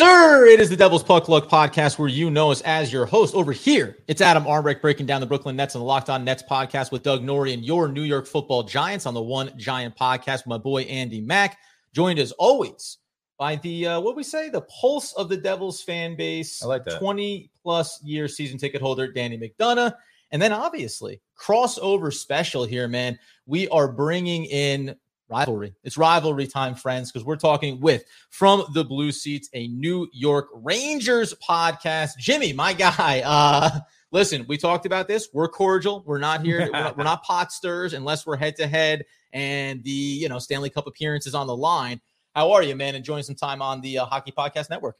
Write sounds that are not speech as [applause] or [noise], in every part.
Sir. It is the Devil's Puck Luck podcast where you know us as your host. Over here, it's Adam Armbrecht breaking down the Brooklyn Nets and the Locked On Nets podcast with Doug Norrie and your New York football giants on the One Giant podcast my boy Andy Mack. Joined as always by the, uh, what we say, the pulse of the Devils fan base. I like that. 20 plus year season ticket holder, Danny McDonough. And then obviously, crossover special here, man. We are bringing in rivalry. It's rivalry time, friends, because we're talking with from the Blue Seats, a New York Rangers podcast. Jimmy, my guy. [laughs] Uh, listen, we talked about this. We're cordial. We're not here. we're, not, we're not [laughs] pot stirs unless we're head to head and the you know Stanley Cup appearance is on the line. How are you, man? Enjoying some time on the uh, Hockey Podcast Network.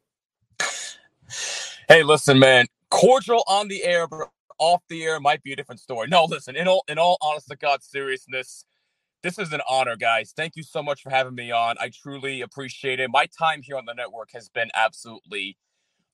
Hey, listen, man. Cordial on the air, but off the air might be a different story. No, listen. In all, in all honest to God seriousness, this is an honor, guys. Thank you so much for having me on. I truly appreciate it. My time here on the network has been absolutely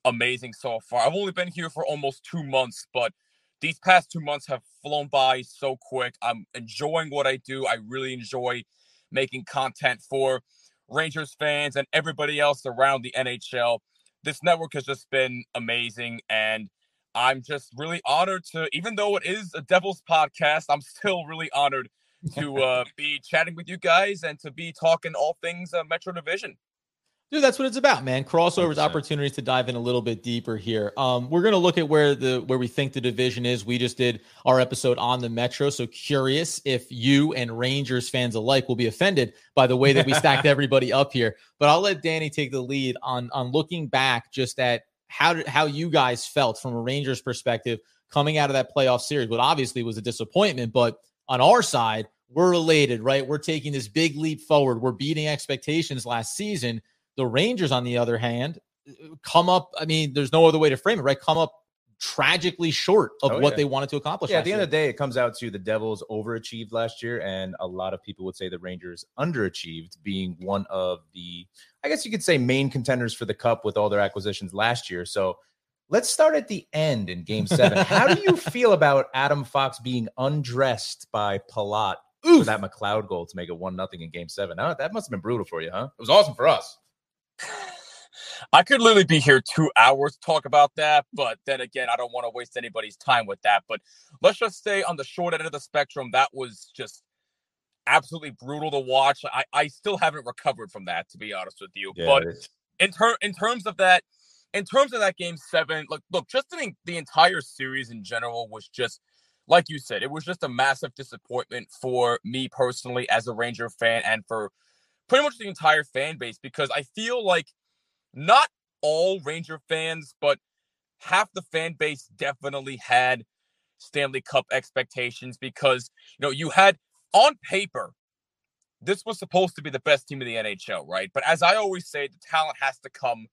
amazing so far. I've only been here for almost two months, but these past two months have flown by so quick. I'm enjoying what I do. I really enjoy making content for Rangers fans and everybody else around the NHL. This network has just been amazing. And I'm just really honored to, even though it is a Devils podcast, I'm still really honored to uh, be chatting with you guys and to be talking all things uh, Metro Division. Dude, that's what it's about, man. Crossovers, 100%. opportunities to dive in a little bit deeper here. Um, we're gonna look at where the where we think the division is. We just did our episode on the Metro, so curious if you and Rangers fans alike will be offended by the way that we stacked [laughs] everybody up here. But I'll let Danny take the lead on on looking back just at how did, how you guys felt from a Rangers perspective coming out of that playoff series. What obviously was a disappointment, but on our side, we're related, right? We're taking this big leap forward. We're beating expectations last season. The Rangers, on the other hand, come up. I mean, there's no other way to frame it, right? Come up tragically short of oh, what yeah. they wanted to accomplish. Yeah, at the year. end of the day, it comes out to the Devils overachieved last year, and a lot of people would say the Rangers underachieved, being one of the, I guess you could say, main contenders for the Cup with all their acquisitions last year. So Let's start at the end in game seven. How do you [laughs] feel about Adam Fox being undressed by Palat for that McLeod goal to make it one nothing in game seven? Now, that must have been brutal for you, huh? It was awesome for us. I could literally be here two hours to talk about that, but then again, I don't want to waste anybody's time with that. But let's just say on the short end of the spectrum, that was just absolutely brutal to watch. I, I still haven't recovered from that, to be honest with you. Yeah, but in ter- in terms of that, in terms of that game seven, look, look, just the, the entire series in general was just like you said, it was just a massive disappointment for me personally as a Ranger fan and for pretty much the entire fan base because I feel like not all Ranger fans, but half the fan base definitely had Stanley Cup expectations because you know you had on paper this was supposed to be the best team in the NHL, right? But as I always say, the talent has to come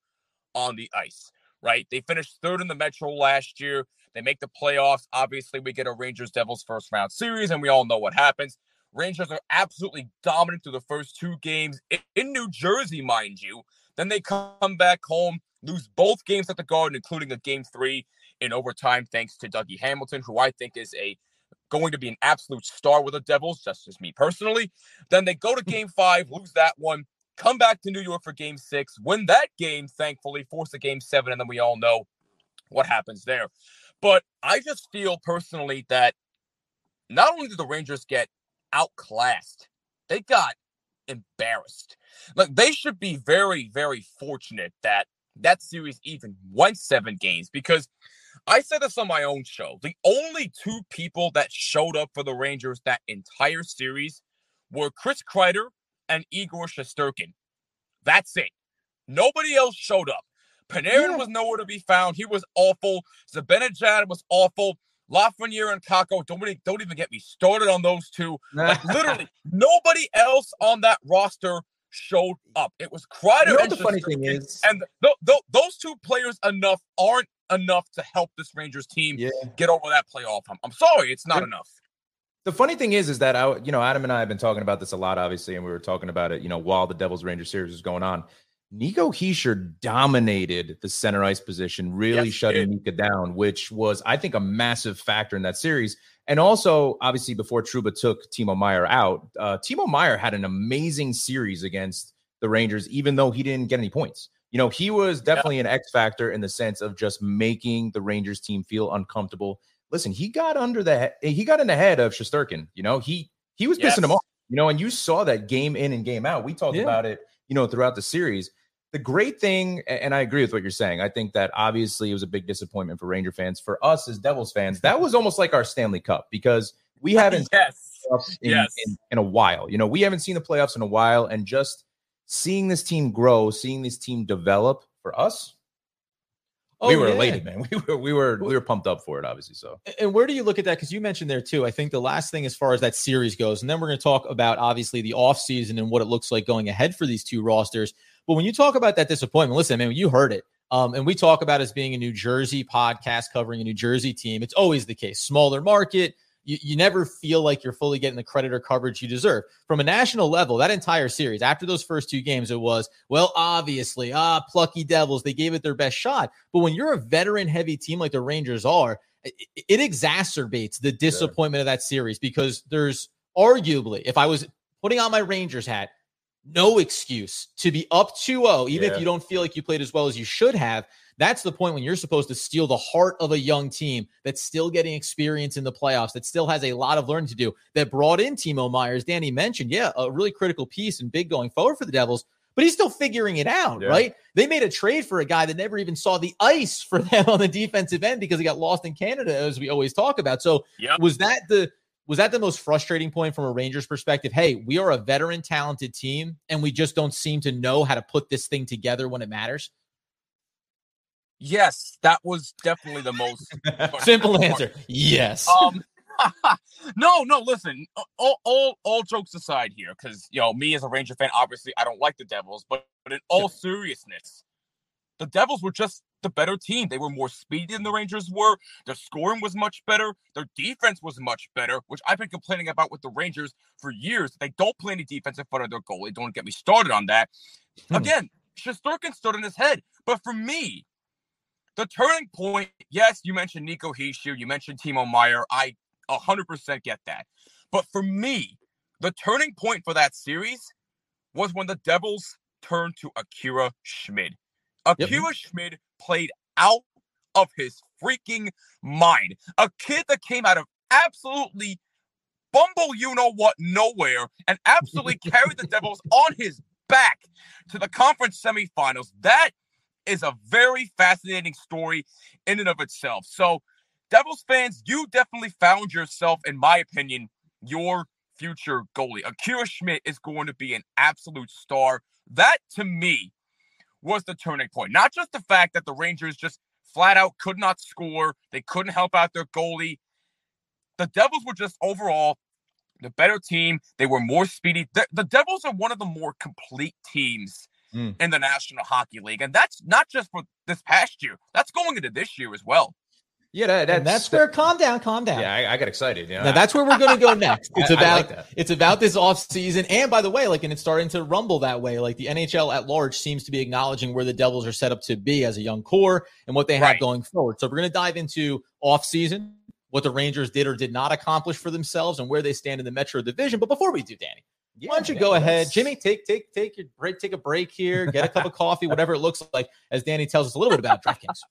on the ice, right? They finished third in the Metro last year. They make the playoffs. Obviously, we get a Rangers Devils first round series, and we all know what happens. Rangers are absolutely dominant through the first two games in New Jersey, mind you. Then they come back home, lose both games at the Garden, including a game three in overtime, thanks to Dougie Hamilton, who I think is a going to be an absolute star with the Devils, just as me personally. Then they go to game five, lose that one come back to New York for game six, win that game, thankfully, force a game seven, and then we all know what happens there. But I just feel personally that not only did the Rangers get outclassed, they got embarrassed. Like they should be very, very fortunate that that series even went seven games because I said this on my own show. The only two people that showed up for the Rangers that entire series were Chris Kreider and Igor Shesterkin. That's it. Nobody else showed up. Panarin yeah. was nowhere to be found. He was awful. Zibanejad was awful. Lafreniere and Kakko, don't, really, don't even get me started on those two. Like, [laughs] literally, nobody else on that roster showed up. It was Kreider. You know the funny thing is, and th- th- those two players enough aren't enough to help this Rangers team yeah. get over that playoff hump. I'm sorry, it's not yeah. enough. The funny thing is, is that I, you know, Adam and I have been talking about this a lot, obviously, and we were talking about it, you know, while the Devils Rangers series was going on. Nico Hischier dominated the center ice position, really yes, shutting Mika down, which was, I think, a massive factor in that series. And also, obviously, before Trouba took Timo Meier out, uh, Timo Meier had an amazing series against the Rangers, even though he didn't get any points You know, he was definitely yeah. an X factor in the sense of just making the Rangers team feel uncomfortable. Listen, he got under the he got in the head of Shesterkin. You know, he he was yes. pissing him off. You know, and you saw that game in and game out. We talked yeah. about it, you know, throughout the series. The great thing, and I agree with what you're saying. I think that obviously it was a big disappointment for Ranger fans. For us as Devils fans, that was almost like our Stanley Cup because we haven't yes. in, yes. in, in a while. You know, we haven't seen the playoffs in a while, and just seeing this team grow, seeing this team develop for us, Oh, we were yeah. elated, man. [laughs] We were we were we were pumped up for it, obviously. So, and where do you look at that? Because you mentioned there too. I think the last thing as far as that series goes, and then we're going to talk about obviously the off season and what it looks like going ahead for these two rosters. But when you talk about that disappointment, listen, man, you heard it. Um, and we talk about as being a New Jersey podcast covering a New Jersey team. It's always the case. Smaller market, you, you never feel like you're fully getting the credit or coverage you deserve. From a national level, that entire series, after those first two games, it was, well, obviously, ah, plucky Devils, they gave it their best shot. But when you're a veteran heavy team like the Rangers are, it, it exacerbates the disappointment of that series because there's arguably, if I was putting on my Rangers hat, no excuse to be up 2-0 even yeah. if you don't feel like you played as well as you should have that's the point when you're supposed to steal the heart of a young team that's still getting experience in the playoffs, that still has a lot of learning to do, that brought in Timo Meier, Danny mentioned. Yeah, a really critical piece and big going forward for the Devils but he's still figuring it out, yeah. right? They made a trade for a guy that never even saw the ice for them [laughs] on the defensive end because he got lost in Canada, as we always talk about. So, yep. was that the was that the most frustrating point from a Rangers perspective? Hey, we are a veteran, talented team, and we just don't seem to know how to put this thing together when it matters. Yes, that was definitely the most [laughs] simple answer. Yes. Um, [laughs] no, no. Listen, all, all, all jokes aside here, because you know me as a Ranger fan, obviously I don't like the Devils, but, but in all seriousness, the Devils were just the better team. They were more speedy than the Rangers were. Their scoring was much better. Their defense was much better, which I've been complaining about with the Rangers for years. They don't play any defense in front of their goalie. Don't get me started on that. Hmm. Again, Shesterkin stood in his head. But for me, the turning point, yes, you mentioned Nico Hischier, you mentioned Timo Meier. I 100% get that. But for me, the turning point for that series was when the Devils turned to Akira Schmid. Akira yep. Schmid played out of his freaking mind. A kid that came out of absolutely bumble you know what nowhere and absolutely [laughs] carried the Devils on his back to the conference semifinals. That is a very fascinating story in and of itself. So, Devils fans, you definitely found yourself, in my opinion, your future goalie. Akira Schmid is going to be an absolute star. That to me was the turning point. Not just the fact that the Rangers just flat out could not score, they couldn't help out their goalie. The Devils were just overall the better team. They were more speedy. The, the Devils are one of the more complete teams mm. in the National Hockey League. And that's not just for this past year, that's going into this year as well. Yeah, that, that's, that's where calm down, calm down. Yeah, I, I got excited. You know? Now that's where we're going to go [laughs] next. It's about like it's about this off season, and by the way, like, and it's starting to rumble that way. Like the NHL at large seems to be acknowledging where the Devils are set up to be as a young core and what they have right. going forward. So we're going to dive into off season, what the Rangers did or did not accomplish for themselves, and where they stand in the Metro Division. But before we do, Danny, yeah, Why don't you go ahead, Jimmy? Take take take your break. Take a break here. Get a cup of coffee, whatever it looks like. As Danny tells us a little bit about DraftKings. [laughs]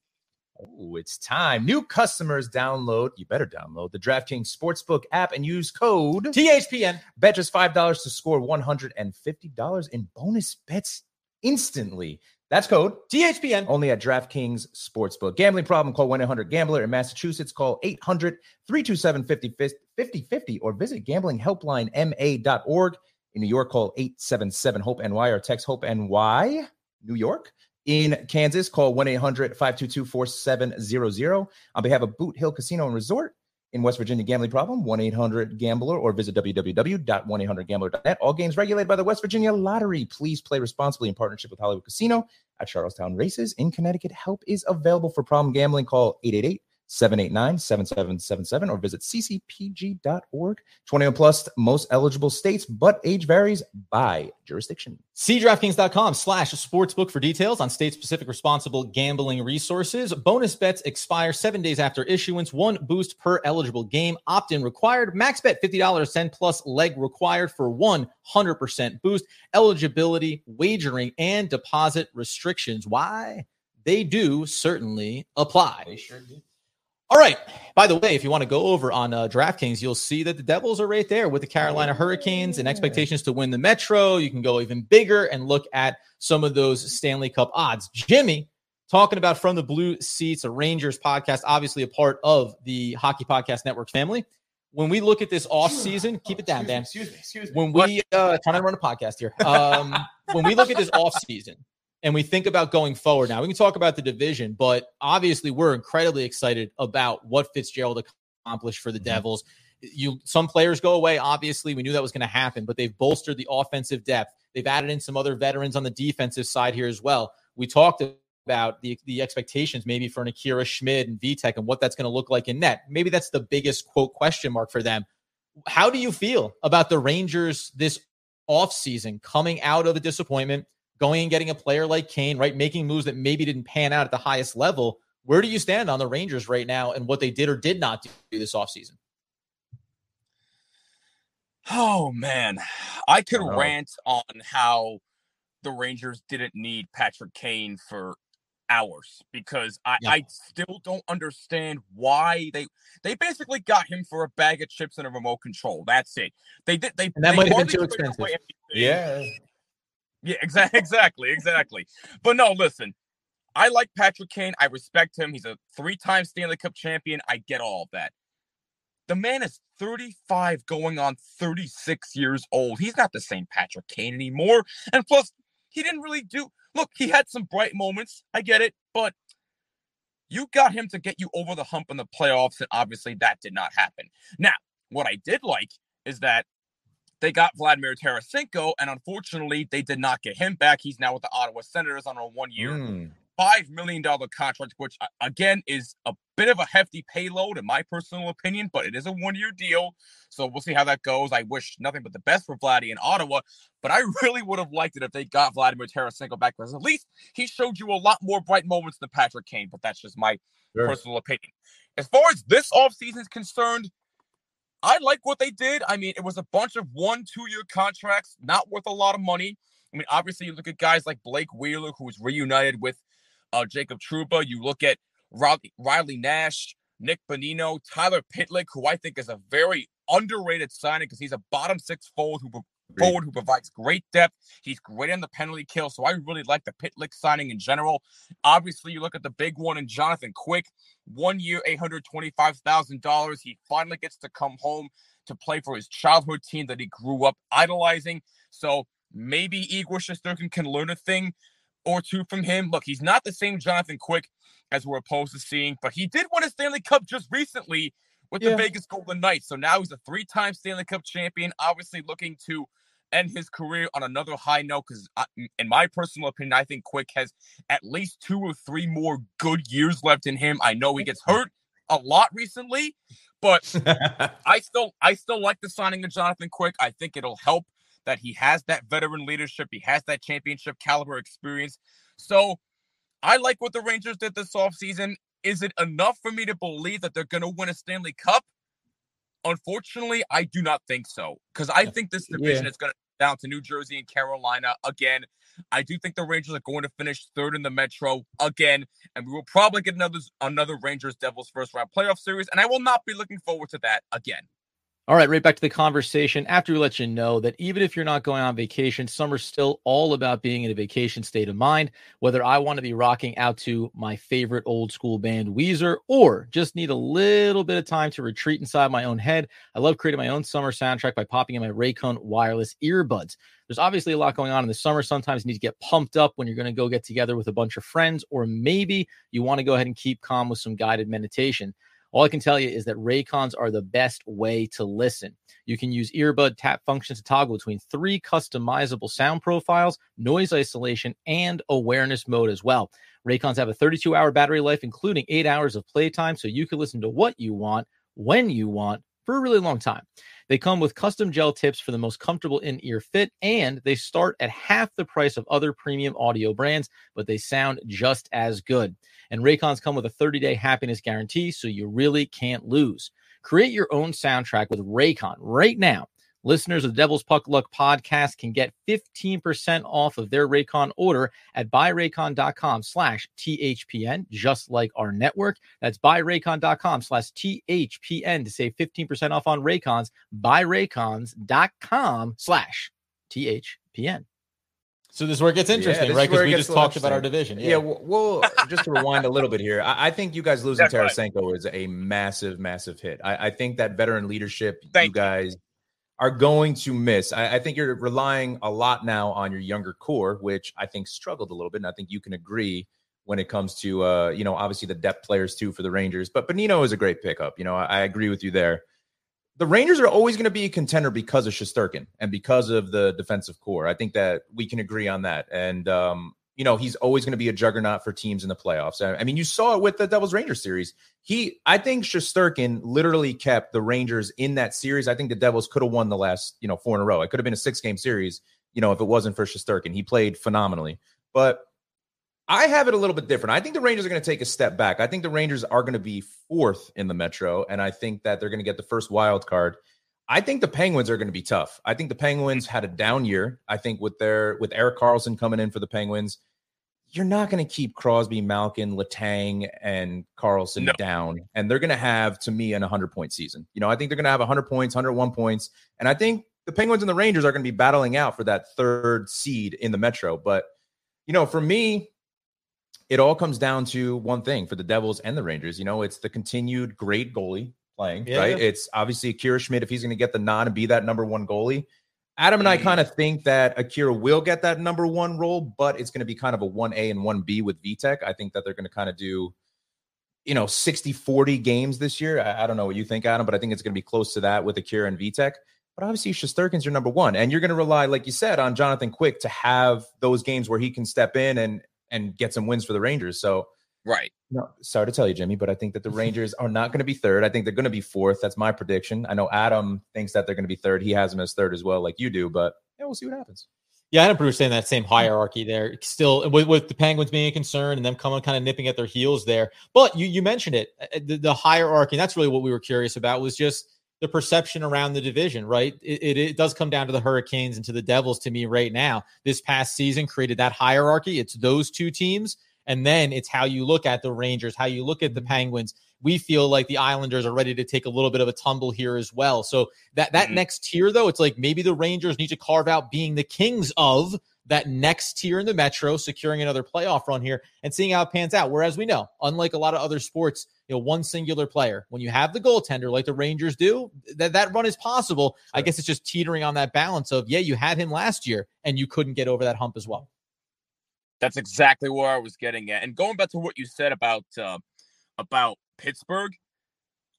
Oh, it's time. New customers download. You better download the DraftKings Sportsbook app and use code THPN. Bet just five dollars to score one hundred and fifty dollars in bonus bets instantly. That's code THPN. Only at DraftKings Sportsbook. Gambling problem? Call 1 800 Gambler. In Massachusetts, call 800 327 5050 or visit gamblinghelplinema.org. In New York, call 877 HOPE NY or text HOPE NY, New York. In Kansas, call 1 800 522 4700. On behalf of Boot Hill Casino and Resort in West Virginia, gambling problem, 1 800 Gambler or visit www.1800Gambler.net. All games regulated by the West Virginia Lottery. Please play responsibly in partnership with Hollywood Casino at Charlestown Races in Connecticut. Help is available for problem gambling. Call 888 789 7777 or visit ccpg.org. 21 plus, most eligible states, but age varies by jurisdiction. See DraftKings.com slash sportsbook for details on state specific responsible gambling resources. Bonus bets expire seven days after issuance, one boost per eligible game, opt in required, max bet $50, 10 plus leg required for 100% boost. Eligibility, wagering, and deposit restrictions. Why? They do certainly apply. They sure do. All right. By the way, if you want to go over on uh, DraftKings, you'll see that the Devils are right there with the Carolina Hurricanes and expectations to win the Metro. You can go even bigger and look at some of those Stanley Cup odds. Jimmy talking about from the blue seats, a Rangers podcast, obviously a part of the Hockey Podcast Network family. When we look at this off season, keep it down, Dan. Excuse me, excuse me. When we uh, trying to run a podcast here, um, when we look at this [laughs] off season, and we think about going forward now, we can talk about the division, but obviously we're incredibly excited about what Fitzgerald accomplished for the mm-hmm. Devils. You some players go away, obviously. We knew that was going to happen, but they've bolstered the offensive depth. They've added in some other veterans on the defensive side here as well. We talked about the, the expectations maybe for an Akira Schmid and Vitek and what that's going to look like in net. Maybe that's the biggest quote question mark for them. How do you feel about the Rangers this offseason coming out of the disappointment? Going and getting a player like Kane, right? Making moves that maybe didn't pan out at the highest level. Where do you stand on the Rangers right now and what they did or did not do this offseason? Oh man, I could oh. rant on how the Rangers didn't need Patrick Kane for hours because I, yeah. I still don't understand why they they basically got him for a bag of chips and a remote control. That's it. They did they and that they might have been too expensive. Yeah. Yeah, exactly, [laughs] exactly, exactly. But no, listen, I like Patrick Kane. I respect him. He's a three-time Stanley Cup champion. I get all of that. The man is 35 going on 36 years old. He's not the same Patrick Kane anymore. And plus, he didn't really do look, he had some bright moments. I get it, but you got him to get you over the hump in the playoffs, and obviously that did not happen. Now, what I did like is that they got Vladimir Tarasenko, and unfortunately, they did not get him back. He's now with the Ottawa Senators on a one-year, mm. five million dollar contract, which uh, again is a bit of a hefty payload, in my personal opinion. But it is a one-year deal, so we'll see how that goes. I wish nothing but the best for Vladdy in Ottawa, but I [laughs] really would have liked it if they got Vladimir Tarasenko back because at least he showed you a lot more bright moments than Patrick Kane. But that's just my sure. personal opinion. As far as this offseason is concerned, I like what they did. I mean, it was a bunch of one, two year contracts, not worth a lot of money. I mean, obviously, you look at guys like Blake Wheeler, who was reunited with uh, Jacob Trouba. You look at Riley, Riley Nash, Nick Bonino, Tyler Pitlick, who I think is a very underrated signing because he's a bottom six forward who forward who provides great depth. He's great in the penalty kill. So I really like the Pitlick signing in general. Obviously, you look at the big one in Jonathan Quick, one year, $825,000. He finally gets to come home to play for his childhood team that he grew up idolizing. So maybe Igor Shesterkin can learn a thing or two from him. Look, he's not the same Jonathan Quick as we're opposed to seeing, but he did win a Stanley Cup just recently with yeah. the Vegas Golden Knights. So now he's a three time Stanley Cup champion, obviously looking to end his career on another high note because, in my personal opinion, I think Quick has at least two or three more good years left in him. I know he gets hurt a lot recently, but [laughs] I still I still like the signing of Jonathan Quick. I think it'll help that he has that veteran leadership, he has that championship caliber experience. So I like what the Rangers did this offseason. Is it enough for me to believe that they're going to win a Stanley Cup? Unfortunately, I do not think so because I think this division yeah. is going to down to New Jersey and Carolina again. I do think the Rangers are going to finish third in the Metro again, and we will probably get another another Rangers Devils first round playoff series, and I will not be looking forward to that again. All right, right back to the conversation. After we let you know that even if you're not going on vacation, summer's still all about being in a vacation state of mind. Whether I want to be rocking out to my favorite old school band, Weezer, or just need a little bit of time to retreat inside my own head, I love creating my own summer soundtrack by popping in my Raycon wireless earbuds. There's obviously a lot going on in the summer. Sometimes you need to get pumped up when you're going to go get together with a bunch of friends, or maybe you want to go ahead and keep calm with some guided meditation. All I can tell you is that Raycons are the best way to listen. You can use earbud tap functions to toggle between three customizable sound profiles, noise isolation, and awareness mode as well. Raycons have a 32 hour battery life, including eight hours of playtime, so you can listen to what you want, when you want, for a really long time. They come with custom gel tips for the most comfortable in ear fit, and they start at half the price of other premium audio brands, but they sound just as good. And Raycons come with a 30 day happiness guarantee, so you really can't lose. Create your own soundtrack with Raycon right now. Listeners of the Devil's Puck Luck podcast can get 15% off of their Raycon order at buyraycon.com slash THPN, just like our network. That's buyraycon.com slash THPN to save 15% off on Raycons, buyraycons.com slash THPN. So this is where it gets interesting, this right? Because we just talked about our division. Yeah, well, well, just to rewind a little bit here, I, I think you guys losing That's right. Tarasenko is a massive, massive hit. I, I think that veteran leadership Thank you guys are going to miss. I, I think you're relying a lot now on your younger core, which I think struggled a little bit, and I think you can agree when it comes to uh, you know, obviously the depth players too for the Rangers. But Bonino is a great pickup. You know, I, I agree with you there. The Rangers are always going to be a contender because of Shesterkin and because of the defensive core. I think that we can agree on that. And um, you know, he's always going to be a juggernaut for teams in the playoffs. I, mean, you saw it with the Devils Rangers series. He, I think Shesterkin literally kept the Rangers in that series. I think the Devils could have won the last, you know, four in a row. It could have been a six game series, you know, if it wasn't for Shesterkin. He played phenomenally. But I have it a little bit different. I think the Rangers are going to take a step back. I think the Rangers are going to be fourth in the Metro, and I think that they're going to get the first wild card. I think the Penguins are going to be tough. I think the Penguins had a down year. I think with their with Erik Karlsson coming in for the Penguins, you're not going to keep Crosby, Malkin, Letang, and Karlsson No. down, and they're going to have to me an 100 point season. You know, I think they're going to have 100 points, 101 points, and I think the Penguins and the Rangers are going to be battling out for that third seed in the Metro. But you know, for me, it all comes down to one thing for the Devils and the Rangers. You know, it's the continued great goalie playing, Yeah. right? It's obviously Akira Schmid if he's going to get the nod and be that number one goalie. Adam and I Mhm. kind of think that Akira will get that number one role, but it's going to be kind of a 1A and 1B with Vitek. I think that they're going to kind of do, you know, 60 40 games this year. I, I don't know what you think, Adam, but I think it's going to be close to that with Akira and Vitek. But obviously, Shesterkin's your number one, and you're going to rely, like you said, on Jonathan Quick to have those games where he can step in and and get some wins for the Rangers. So, Right. no, sorry to tell you, Jimmy, but I think that the Rangers are not going to be third. I think they're going to be fourth. That's my prediction. I know Adam thinks that they're going to be third. He has them as third as well, like you do. But yeah, we'll see what happens. Yeah, I know Bruce saying that same hierarchy there. Still, with, with the Penguins being a concern and them coming kind of nipping at their heels there. But you you mentioned it, uh, the, the hierarchy. And that's really what we were curious about was just the perception around the division, right? It, it, it does come down to the Hurricanes and to the Devils to me right now. This past season created that hierarchy. It's those two teams, and then it's how you look at the Rangers, how you look at the Penguins. We feel like the Islanders are ready to take a little bit of a tumble here as well. So that that Mhm. next tier, though, it's like maybe the Rangers need to carve out being the kings of that next tier in the Metro, securing another playoff run here and seeing how it pans out. Whereas we know, unlike a lot of other sports, you know, one singular player, when you have the goaltender like the Rangers do, that that run is possible. I guess it's just teetering on that balance of, yeah, you had him last year and you couldn't get over that hump as well. That's exactly where I was getting at. And going back to what you said about uh, about Pittsburgh,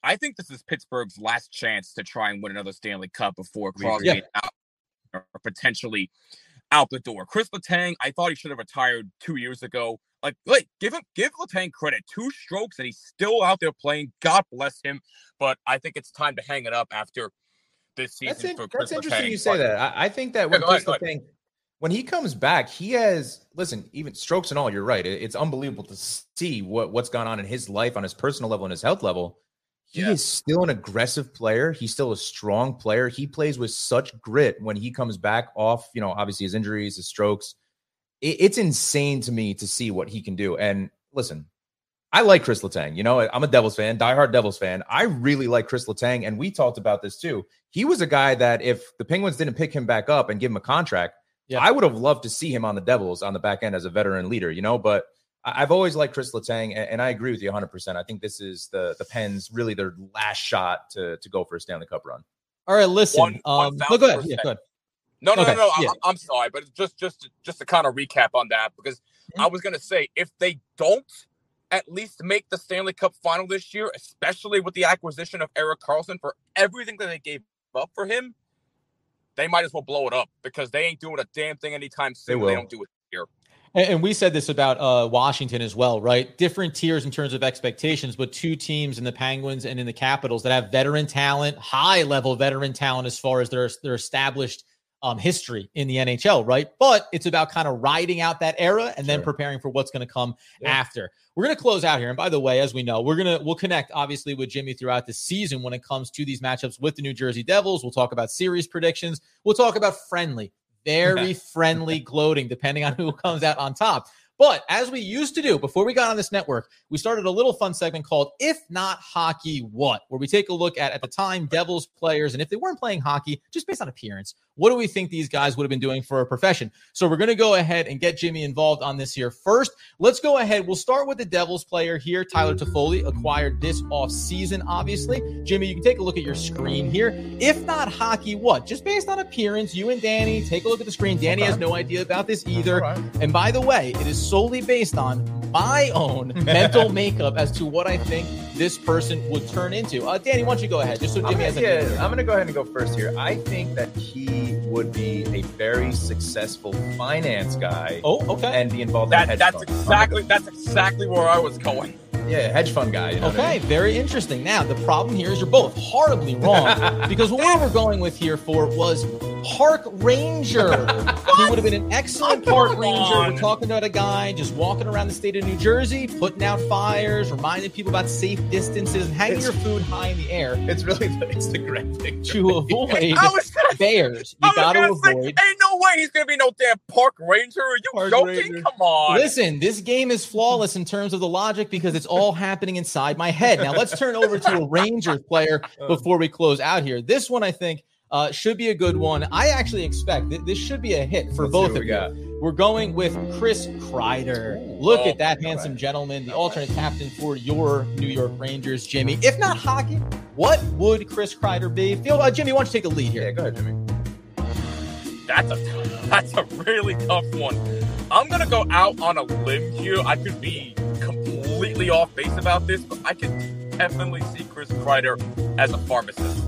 I think this is Pittsburgh's last chance to try and win another Stanley Cup before. Crosby is out or potentially out the door. Chris Letang, I thought he should have retired two years ago. Like, like give him give Letang credit. Two strokes and he's still out there playing. God bless him. But I think it's time to hang it up after this season That's, in- for Chris that's interesting Letang. you say But- that. I, I think that when ahead, Chris go Letang, when he comes back, he has listen, even strokes and all. You're right. It- it's unbelievable to see what what's gone on in his life on his personal level and his health level. He Yeah. is still an aggressive player. He's still a strong player. He plays with such grit when he comes back off. You know, obviously his injuries, his strokes. It, it's insane to me to see what he can do. And listen, I like Chris Letang. You know, I'm a Devils fan, diehard Devils fan. I really like Chris Letang, and we talked about this too. He was a guy that if the Penguins didn't pick him back up and give him a contract, Yeah. I would have loved to see him on the Devils on the back end as a veteran leader. You know, but I- I've always liked Chris Letang, and, and I agree with you 100. percent I think this is the the Pens really their last shot to to go for a Stanley Cup run. All right, listen. One- um, one no, go ahead. Yeah, go ahead. No, no, Okay, no, no. yeah. I, I'm sorry, but just just just to kind of recap on that because I was gonna say if they don't at least make the Stanley Cup final this year, especially with the acquisition of Erik Karlsson for everything that they gave up for him, they might as well blow it up because they ain't doing a damn thing anytime soon. They, they don't do it here. And, we said this about uh, Washington as well, right? Different tiers in terms of expectations, but two teams in the Penguins and in the Capitals that have veteran talent, high level veteran talent as far as their their established um, history in the NHL, right? But it's about kind of riding out that era and sure. then preparing for what's going to come yeah. after. We're going to close out here, and by the way, as we know, we're gonna we'll connect obviously with Jimmy throughout the season when it comes to these matchups with the New Jersey Devils. We'll talk about series predictions. We'll talk about friendly, very [laughs] friendly gloating, depending on who comes out on top. But as we used to do before we got on this network, we started a little fun segment called If Not Hockey What, where we take a look at, at the time, Devils players. And if they weren't playing hockey, just based on appearance, what do we think these guys would have been doing for a profession? So we're going to go ahead and get Jimmy involved on this here first. Let's go ahead. We'll start with the Devils player here. Tyler Toffoli acquired this off season, obviously. Jimmy, you can take a look at your screen here. If not hockey, what? Just based on appearance, you and Danny take a look at the screen. Danny okay. has no idea about this either. Right. And by the way, it is solely based on my own [laughs] mental makeup as to what I think this person would turn into. Uh, Danny, why don't you go ahead? Just so Jimmy has yeah, I'm going to go ahead and go first here. I think that he would be a very successful finance guy. Oh, okay. And be involved that, in that's fund. exactly that's exactly where I was going. Yeah, hedge fund guy. You know okay, I mean? very interesting. Now, the problem here is you're both horribly wrong [laughs] because what we were going with here for was park ranger. [laughs] he would have been an excellent park ranger. We're talking about a guy just walking around the state of New Jersey, putting out fires, reminding people about safe distances, and hanging it's, your food high in the air. It's really the Instagram thing to avoid [laughs] bears. You got to avoid. Say, ain't no way he's gonna be no damn park ranger. Are you park joking? Ranger. Come on. Listen, this game is flawless in terms of the logic because it's all happening inside my head. Now let's turn over to a [laughs] Rangers player before we close out here. This one, I think uh, should be a good one. I actually expect that this should be a hit for Let's both of you. Got. We're going with Chris Kreider. Look oh, at that handsome right. gentleman, the alternate captain for your New York Rangers, Jimmy. If not hockey, what would Chris Kreider be? Feel, uh, Jimmy, why don't you take the lead here? Yeah, go ahead, Jimmy. That's a [laughs] that's a really tough one. I'm gonna go out on a limb here. I could be completely off base about this, but I could definitely see Chris Kreider as a pharmacist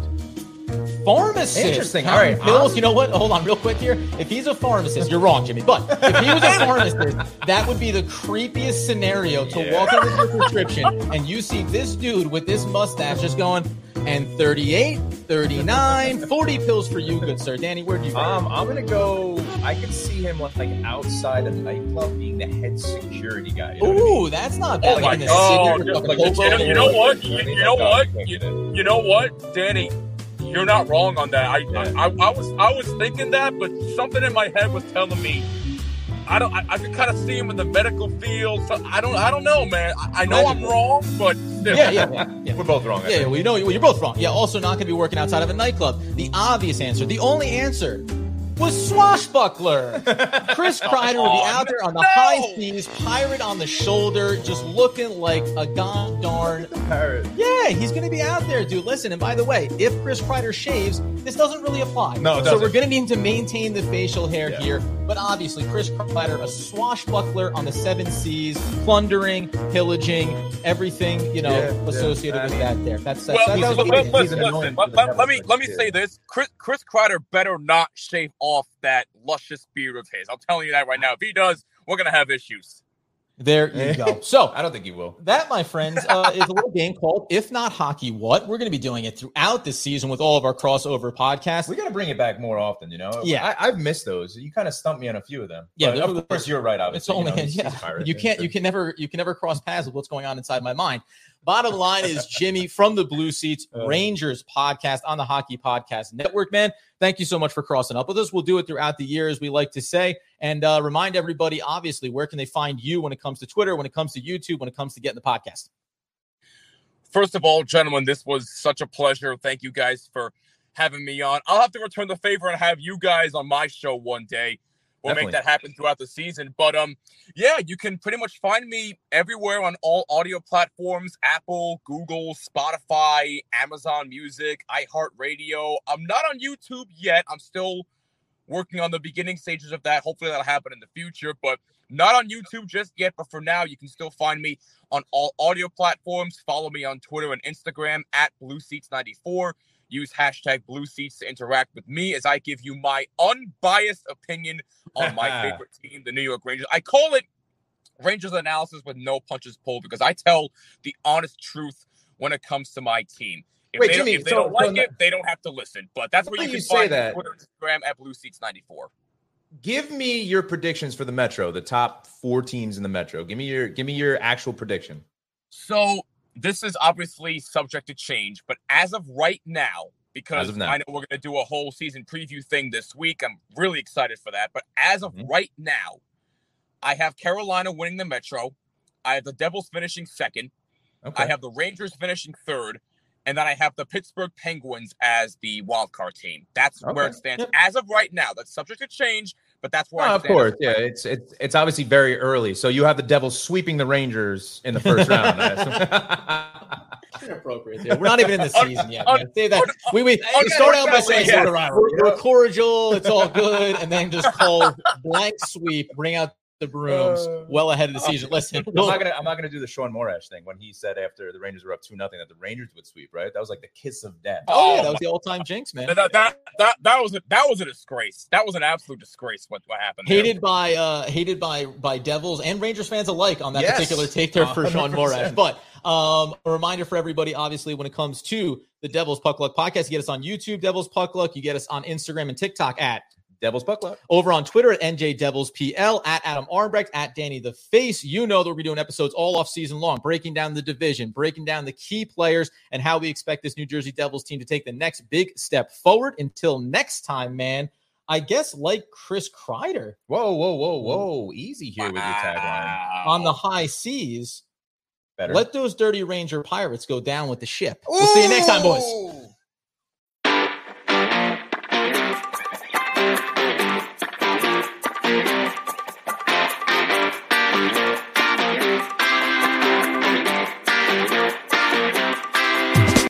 pharmacist. Interesting. All right, pills. Um, you know what? Hold on, real quick here. If he's a pharmacist, you're wrong, Jimmy. But if he was a [laughs] pharmacist, that would be the creepiest scenario to yeah. walk in with your prescription and you see this dude with this mustache just going and 38, 39, 40 pills for you, good sir. Danny, where do you go? Um, I'm gonna go. I could see him like, like outside a nightclub being the head security guy. You know Ooh, I mean? that's not bad. Oh, like, oh, like, you, know what? You, you know what? You, you know what, Danny? you're not wrong on that. I, yeah. I, I, I, was I was thinking that, but something in my head was telling me I don't. I, I can kind of see him in the medical field. So I don't. I don't know, man. I, I know I'm wrong, but still. Yeah, yeah, yeah, yeah. [laughs] We're both wrong. I yeah, well, you know, you're both wrong. Yeah. Also, not going to be working outside of a nightclub. The obvious answer, the only answer was swashbuckler. [laughs] Chris Kreider would be out there on the no! high seas, pirate on the shoulder, just looking like a god darn pirate. Yeah, he's going to be out there, dude. Listen, and by the way, if Chris Kreider shaves, this doesn't really apply. No, so we're going to need him to maintain the facial hair yeah. here. But obviously, Chris Kreider, a swashbuckler on the seven seas, plundering, pillaging, everything you know yeah, associated yeah. with that. There, that's, that's well, that, that was, listen, listen, let, me let me say this: Chris Chris Kreider better not shave off that luscious beard of his. I'm telling you that right now. If he does, we're gonna have issues. There you go. [laughs] So I don't think you will. That, my friends, uh, is a little game called "If Not Hockey, What." We're going to be doing it throughout the season with all of our crossover podcasts. We got to bring it back more often. You know, yeah, I, have missed those. You kind of stumped me on a few of them. Yeah, of course you're right. Obviously, it's only [laughs] you know, yeah. You can't you can never you can never cross paths with what's going on inside my mind. Bottom line is Jimmy from the Blue Seats uh. Rangers podcast on the Hockey Podcast Network. Man, thank you so much for crossing up with us. We'll do it throughout the year, as we like to say, and uh, remind everybody, obviously, where can they find you when it comes to Twitter, when it comes to YouTube, when it comes to getting the podcast? First of all, gentlemen, this was such a pleasure. Thank you guys for having me on. I'll have to return the favor and have you guys on my show one day we'll Definitely. make that happen throughout the season. But um, yeah, you can pretty much find me everywhere on all audio platforms: Apple, Google, Spotify, Amazon Music, iHeartRadio. I'm not on YouTube yet. I'm still working on the beginning stages of that. Hopefully that'll happen in the future, but not on YouTube just yet. But for now, you can still find me on all audio platforms. Follow me on Twitter and Instagram at Blue Seats 94 Use hashtag Blue Seats to interact with me as I give you my unbiased opinion on my [laughs] favorite team, the New York Rangers. I call it Rangers analysis with no punches pulled because I tell the honest truth when it comes to my team. If Wait, they, Jimmy, if they so- don't like so it, they don't have to listen. But that's where you can you say find me that? Twitter, Instagram at Blue Seats 94. Give me your predictions for the Metro, the top four teams in the Metro. Give me your give me your actual prediction. So this is obviously subject to change, but as of right now, because now. I know we're going to do a whole season preview thing this week, I'm really excited for that. But as of Mhm. right now, I have Carolina winning the Metro. I have the Devils finishing second. Okay. I have the Rangers finishing third. And then I have the Pittsburgh Penguins as the wild card team. That's where it stands as of right now. That's subject to change, but that's where Oh, I of course, yeah. right It's it's it's obviously very early. So you have the Devils sweeping the Rangers in the first round. I assume. [laughs] Inappropriate. dude. We're not even in the [laughs] oh, season yet. un- Man. Say that. Oh, we, we, we start out by saying unfortunately, we're, we're cordial, it's all good, and then just call blank sweep, bring out the brooms Uh, well ahead of the season. Listen, I'm we'll- not gonna I'm not gonna do the Sean Morash thing when he said after the Rangers were up two nothing that the Rangers would sweep. Right? That was like the kiss of death. oh yeah, that was the all-time jinx, man. That, that, that, that was a, that was a disgrace. That was an absolute disgrace. What what happened? there. hated by uh hated by by Devils and Rangers fans alike on that Yes. particular take there for Sean 100%. Morash. But um a reminder for everybody, obviously, when it comes to the Devils Puck Luck podcast, you get us on YouTube, Devils Puck Luck, you get us on Instagram and TikTok at Devils puck luck. over on Twitter at NJ Devils PL, at Adam Armbrecht, at Danny the Face. You know that we'll be doing episodes all off season long, breaking down the division, breaking down the key players, and how we expect this New Jersey Devils team to take the next big step forward. Until next time, man. I guess like Chris Kreider Whoa, whoa, whoa, whoa! Easy here with your tagline. Wow. on the high seas, Better. let those dirty Ranger pirates go down with the ship. We'll see you next time, boys. Ooh.